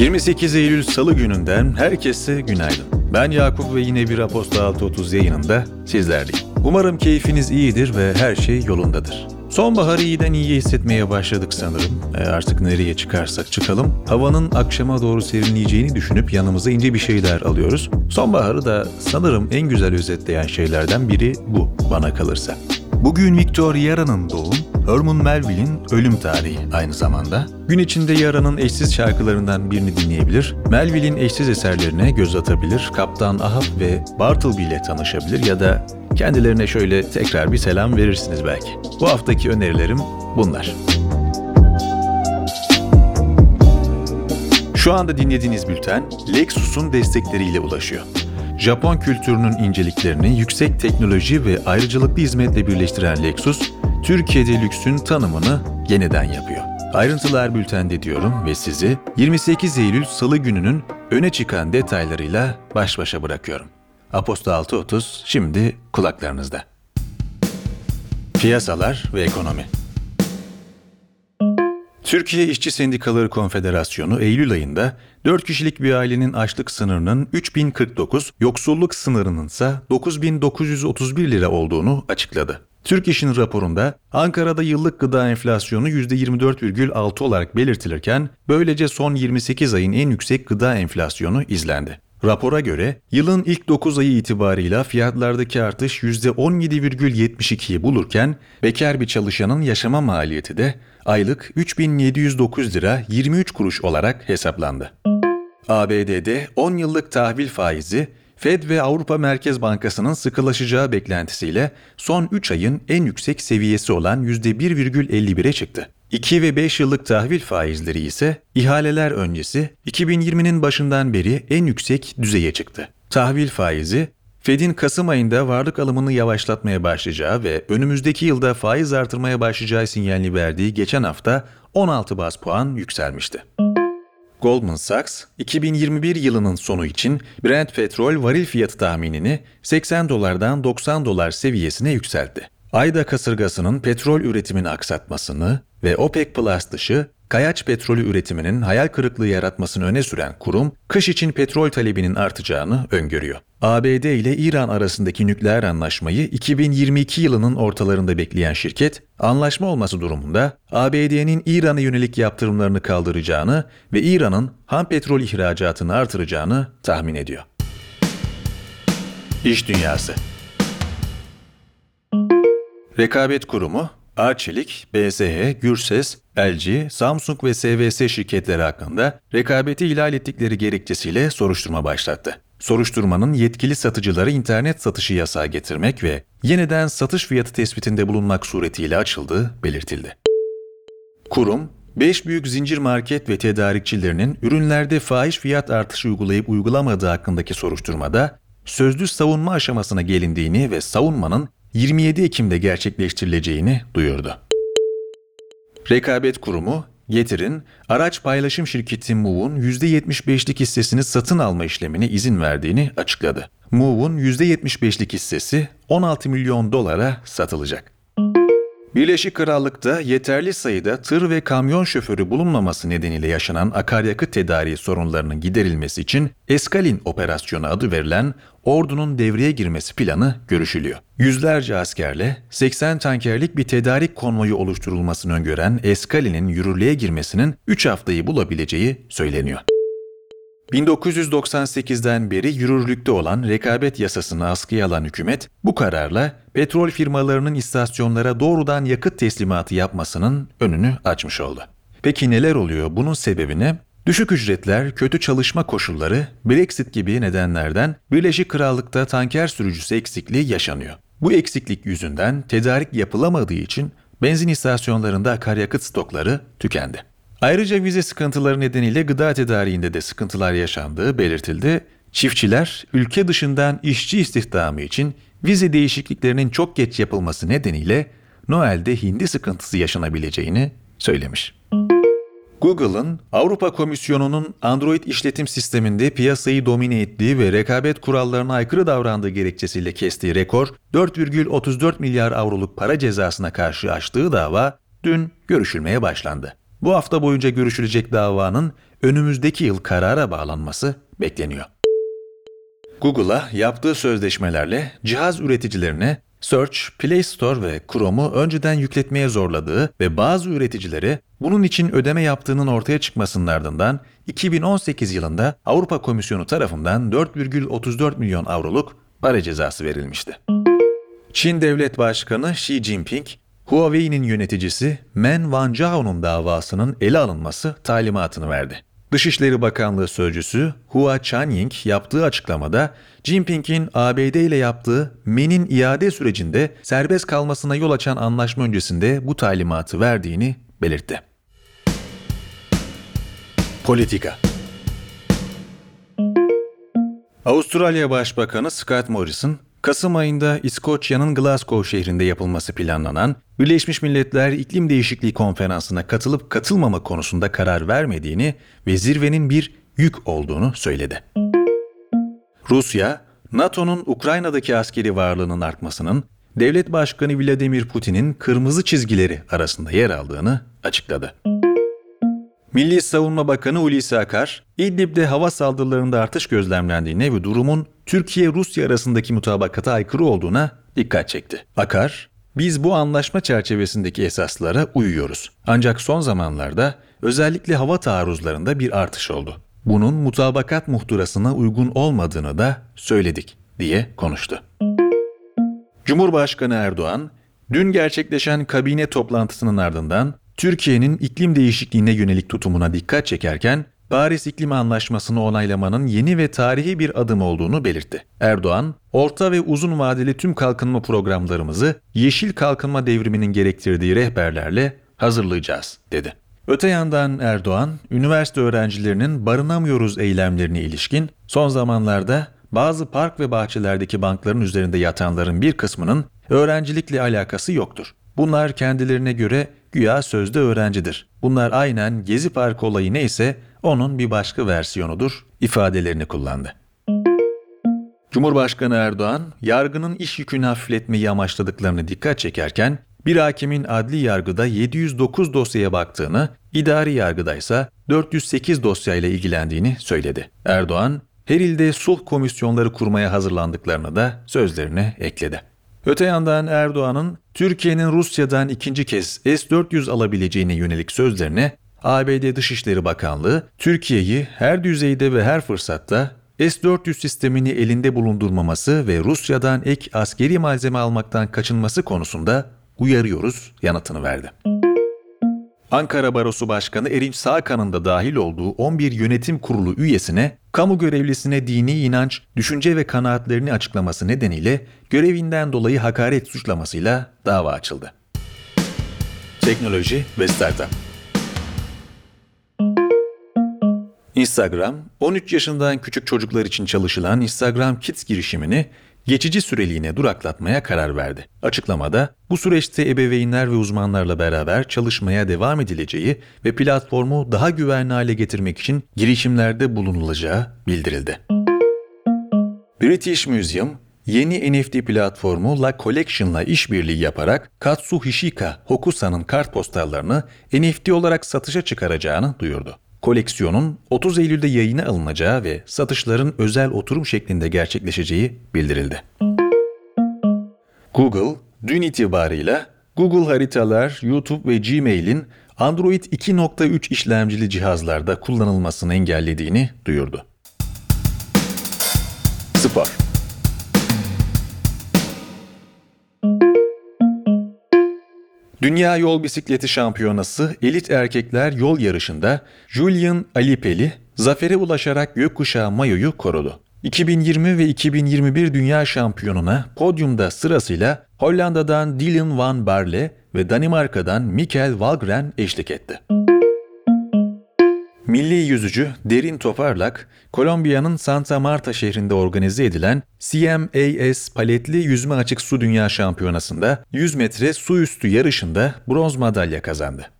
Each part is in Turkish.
28 Eylül Salı gününden herkese günaydın. Ben Yakup ve yine bir Aposta 630 yayınında sizlerleyim. Umarım keyfiniz iyidir ve her şey yolundadır. Sonbaharı iyiden iyiye hissetmeye başladık sanırım. E artık nereye çıkarsak çıkalım. Havanın akşama doğru serinleyeceğini düşünüp yanımıza ince bir şeyler alıyoruz. Sonbaharı da sanırım en güzel özetleyen şeylerden biri bu bana kalırsa. Bugün Victor Yara'nın doğum, Herman Melville'in ölüm tarihi aynı zamanda. Gün içinde Yara'nın eşsiz şarkılarından birini dinleyebilir, Melville'in eşsiz eserlerine göz atabilir, Kaptan Ahab ve Bartleby ile tanışabilir ya da kendilerine şöyle tekrar bir selam verirsiniz belki. Bu haftaki önerilerim bunlar. Şu anda dinlediğiniz bülten Lexus'un destekleriyle ulaşıyor. Japon kültürünün inceliklerini yüksek teknoloji ve ayrıcalıklı hizmetle birleştiren Lexus, Türkiye'de lüksün tanımını yeniden yapıyor. Ayrıntılar bültende diyorum ve sizi 28 Eylül Salı gününün öne çıkan detaylarıyla baş başa bırakıyorum. Aposto 6.30 şimdi kulaklarınızda. Piyasalar ve ekonomi. Türkiye İşçi Sendikaları Konfederasyonu Eylül ayında 4 kişilik bir ailenin açlık sınırının 3049, yoksulluk sınırının ise 9931 lira olduğunu açıkladı. Türk İş'in raporunda Ankara'da yıllık gıda enflasyonu %24,6 olarak belirtilirken böylece son 28 ayın en yüksek gıda enflasyonu izlendi. Rapora göre yılın ilk 9 ayı itibarıyla fiyatlardaki artış %17,72'yi bulurken bekar bir çalışanın yaşama maliyeti de aylık 3709 lira 23 kuruş olarak hesaplandı. ABD'de 10 yıllık tahvil faizi Fed ve Avrupa Merkez Bankası'nın sıkılaşacağı beklentisiyle son 3 ayın en yüksek seviyesi olan %1,51'e çıktı. 2 ve 5 yıllık tahvil faizleri ise ihaleler öncesi 2020'nin başından beri en yüksek düzeye çıktı. Tahvil faizi Fed'in Kasım ayında varlık alımını yavaşlatmaya başlayacağı ve önümüzdeki yılda faiz artırmaya başlayacağı sinyalini verdiği geçen hafta 16 bas puan yükselmişti. Goldman Sachs, 2021 yılının sonu için Brent petrol varil fiyatı tahminini 80 dolardan 90 dolar seviyesine yükseltti. Ayda kasırgasının petrol üretimini aksatmasını ve OPEC Plus dışı kayaç petrolü üretiminin hayal kırıklığı yaratmasını öne süren kurum, kış için petrol talebinin artacağını öngörüyor. ABD ile İran arasındaki nükleer anlaşmayı 2022 yılının ortalarında bekleyen şirket, anlaşma olması durumunda ABD'nin İran'a yönelik yaptırımlarını kaldıracağını ve İran'ın ham petrol ihracatını artıracağını tahmin ediyor. İş Dünyası Rekabet Kurumu, Arçelik, BSH, Gürses, LG, Samsung ve SVS şirketleri hakkında rekabeti ihlal ettikleri gerekçesiyle soruşturma başlattı. Soruşturmanın yetkili satıcıları internet satışı yasağı getirmek ve yeniden satış fiyatı tespitinde bulunmak suretiyle açıldığı belirtildi. Kurum, 5 büyük zincir market ve tedarikçilerinin ürünlerde fahiş fiyat artışı uygulayıp uygulamadığı hakkındaki soruşturmada sözlü savunma aşamasına gelindiğini ve savunmanın 27 Ekim'de gerçekleştirileceğini duyurdu. Rekabet Kurumu, Getir'in araç paylaşım şirketi Move'un %75'lik hissesini satın alma işlemine izin verdiğini açıkladı. Move'un %75'lik hissesi 16 milyon dolara satılacak. Birleşik Krallık'ta yeterli sayıda tır ve kamyon şoförü bulunmaması nedeniyle yaşanan akaryakıt tedariği sorunlarının giderilmesi için Eskalin operasyonu adı verilen ordunun devreye girmesi planı görüşülüyor. Yüzlerce askerle 80 tankerlik bir tedarik konvoyu oluşturulmasını öngören Eskalin'in yürürlüğe girmesinin 3 haftayı bulabileceği söyleniyor. 1998'den beri yürürlükte olan rekabet yasasını askıya alan hükümet, bu kararla petrol firmalarının istasyonlara doğrudan yakıt teslimatı yapmasının önünü açmış oldu. Peki neler oluyor? Bunun sebebi ne? Düşük ücretler, kötü çalışma koşulları, Brexit gibi nedenlerden Birleşik Krallık'ta tanker sürücüsü eksikliği yaşanıyor. Bu eksiklik yüzünden tedarik yapılamadığı için benzin istasyonlarında akaryakıt stokları tükendi. Ayrıca vize sıkıntıları nedeniyle gıda tedariğinde de sıkıntılar yaşandığı belirtildi. Çiftçiler ülke dışından işçi istihdamı için vize değişikliklerinin çok geç yapılması nedeniyle Noel'de hindi sıkıntısı yaşanabileceğini söylemiş. Google'ın Avrupa Komisyonu'nun Android işletim sisteminde piyasayı domine ettiği ve rekabet kurallarına aykırı davrandığı gerekçesiyle kestiği rekor 4,34 milyar avroluk para cezasına karşı açtığı dava dün görüşülmeye başlandı. Bu hafta boyunca görüşülecek davanın önümüzdeki yıl karara bağlanması bekleniyor. Google'a yaptığı sözleşmelerle cihaz üreticilerine Search, Play Store ve Chrome'u önceden yükletmeye zorladığı ve bazı üreticilere bunun için ödeme yaptığının ortaya çıkmasının ardından 2018 yılında Avrupa Komisyonu tarafından 4,34 milyon avroluk para cezası verilmişti. Çin Devlet Başkanı Xi Jinping, Huawei'nin yöneticisi Men Wanzhao'nun davasının ele alınması talimatını verdi. Dışişleri Bakanlığı sözcüsü Hua Chunying yaptığı açıklamada Jinping'in ABD ile yaptığı Men'in iade sürecinde serbest kalmasına yol açan anlaşma öncesinde bu talimatı verdiğini belirtti. Politika Avustralya Başbakanı Scott Morrison, Kasım ayında İskoçya'nın Glasgow şehrinde yapılması planlanan Birleşmiş Milletler İklim Değişikliği Konferansı'na katılıp katılmama konusunda karar vermediğini ve zirvenin bir yük olduğunu söyledi. Rusya, NATO'nun Ukrayna'daki askeri varlığının artmasının devlet başkanı Vladimir Putin'in kırmızı çizgileri arasında yer aldığını açıkladı. Milli Savunma Bakanı Hulusi Akar, İdlib'de hava saldırılarında artış gözlemlendiğine ve durumun Türkiye-Rusya arasındaki mutabakata aykırı olduğuna dikkat çekti. Akar, biz bu anlaşma çerçevesindeki esaslara uyuyoruz. Ancak son zamanlarda özellikle hava taarruzlarında bir artış oldu. Bunun mutabakat muhtırasına uygun olmadığını da söyledik diye konuştu. Cumhurbaşkanı Erdoğan, dün gerçekleşen kabine toplantısının ardından Türkiye'nin iklim değişikliğine yönelik tutumuna dikkat çekerken Paris İklim Anlaşması'nı onaylamanın yeni ve tarihi bir adım olduğunu belirtti. Erdoğan, orta ve uzun vadeli tüm kalkınma programlarımızı yeşil kalkınma devriminin gerektirdiği rehberlerle hazırlayacağız, dedi. Öte yandan Erdoğan, üniversite öğrencilerinin barınamıyoruz eylemlerine ilişkin son zamanlarda bazı park ve bahçelerdeki bankların üzerinde yatanların bir kısmının öğrencilikle alakası yoktur. Bunlar kendilerine göre güya sözde öğrencidir. Bunlar aynen Gezi Parkı olayı neyse onun bir başka versiyonudur ifadelerini kullandı. Cumhurbaşkanı Erdoğan, yargının iş yükünü hafifletmeyi amaçladıklarını dikkat çekerken, bir hakimin adli yargıda 709 dosyaya baktığını, idari yargıda ise 408 dosyayla ilgilendiğini söyledi. Erdoğan, her ilde sulh komisyonları kurmaya hazırlandıklarını da sözlerine ekledi. Öte yandan Erdoğan'ın Türkiye'nin Rusya'dan ikinci kez S-400 alabileceğine yönelik sözlerine ABD Dışişleri Bakanlığı, Türkiye'yi her düzeyde ve her fırsatta S-400 sistemini elinde bulundurmaması ve Rusya'dan ek askeri malzeme almaktan kaçınması konusunda uyarıyoruz yanıtını verdi. Ankara Barosu Başkanı Erinç Sağkan'ın da dahil olduğu 11 yönetim kurulu üyesine kamu görevlisine dini inanç, düşünce ve kanaatlerini açıklaması nedeniyle görevinden dolayı hakaret suçlamasıyla dava açıldı. Teknoloji ve Startup Instagram, 13 yaşından küçük çocuklar için çalışılan Instagram Kids girişimini geçici süreliğine duraklatmaya karar verdi. Açıklamada bu süreçte ebeveynler ve uzmanlarla beraber çalışmaya devam edileceği ve platformu daha güvenli hale getirmek için girişimlerde bulunulacağı bildirildi. British Museum, yeni NFT platformu La Collection'la işbirliği yaparak Katsuhishika Hokusa'nın kartpostallarını NFT olarak satışa çıkaracağını duyurdu. Koleksiyonun 30 Eylül'de yayına alınacağı ve satışların özel oturum şeklinde gerçekleşeceği bildirildi. Google, dün itibarıyla Google Haritalar, YouTube ve Gmail'in Android 2.3 işlemcili cihazlarda kullanılmasını engellediğini duyurdu. Spor Dünya Yol Bisikleti Şampiyonası elit erkekler yol yarışında Julian Alipeli zafere ulaşarak gökkuşağı mayoyu korudu. 2020 ve 2021 Dünya Şampiyonuna podyumda sırasıyla Hollanda'dan Dylan van Barle ve Danimarka'dan Mikkel Valgren eşlik etti. Milli yüzücü Derin Toparlak, Kolombiya'nın Santa Marta şehrinde organize edilen CMAS paletli yüzme açık su dünya şampiyonasında 100 metre su üstü yarışında bronz madalya kazandı.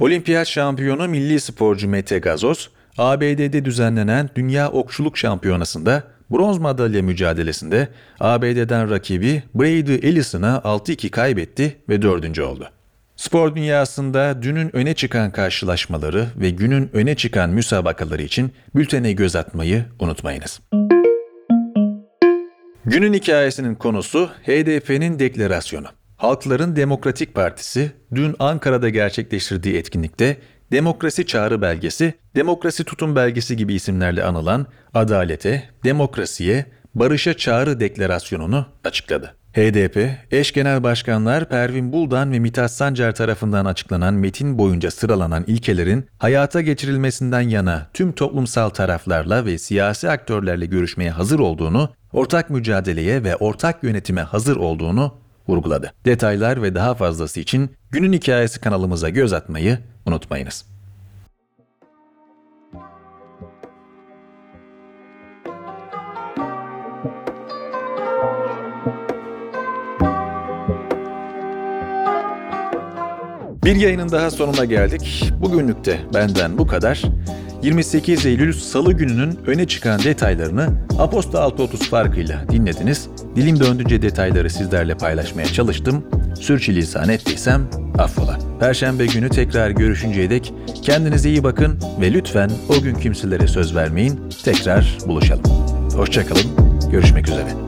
Olimpiyat şampiyonu milli sporcu Mete Gazoz, ABD'de düzenlenen Dünya Okçuluk Şampiyonası'nda bronz madalya mücadelesinde ABD'den rakibi Brady Ellison'a 6-2 kaybetti ve dördüncü oldu. Spor dünyasında dünün öne çıkan karşılaşmaları ve günün öne çıkan müsabakaları için bültene göz atmayı unutmayınız. Günün hikayesinin konusu HDP'nin deklarasyonu. Halkların Demokratik Partisi dün Ankara'da gerçekleştirdiği etkinlikte Demokrasi Çağrı Belgesi, Demokrasi Tutum Belgesi gibi isimlerle anılan adalete, demokrasiye, barışa çağrı deklarasyonunu açıkladı. HDP, eş genel başkanlar Pervin Buldan ve Mithat Sancar tarafından açıklanan metin boyunca sıralanan ilkelerin hayata geçirilmesinden yana tüm toplumsal taraflarla ve siyasi aktörlerle görüşmeye hazır olduğunu, ortak mücadeleye ve ortak yönetime hazır olduğunu vurguladı. Detaylar ve daha fazlası için Günün Hikayesi kanalımıza göz atmayı unutmayınız. Bir yayının daha sonuna geldik. Bugünlük de benden bu kadar. 28 Eylül Salı gününün öne çıkan detaylarını Aposta 630 farkıyla dinlediniz. Dilim döndüğünce detayları sizlerle paylaşmaya çalıştım. Sürçülisan ettiysem affola. Perşembe günü tekrar görüşünceye dek kendinize iyi bakın ve lütfen o gün kimselere söz vermeyin. Tekrar buluşalım. Hoşçakalın. Görüşmek üzere.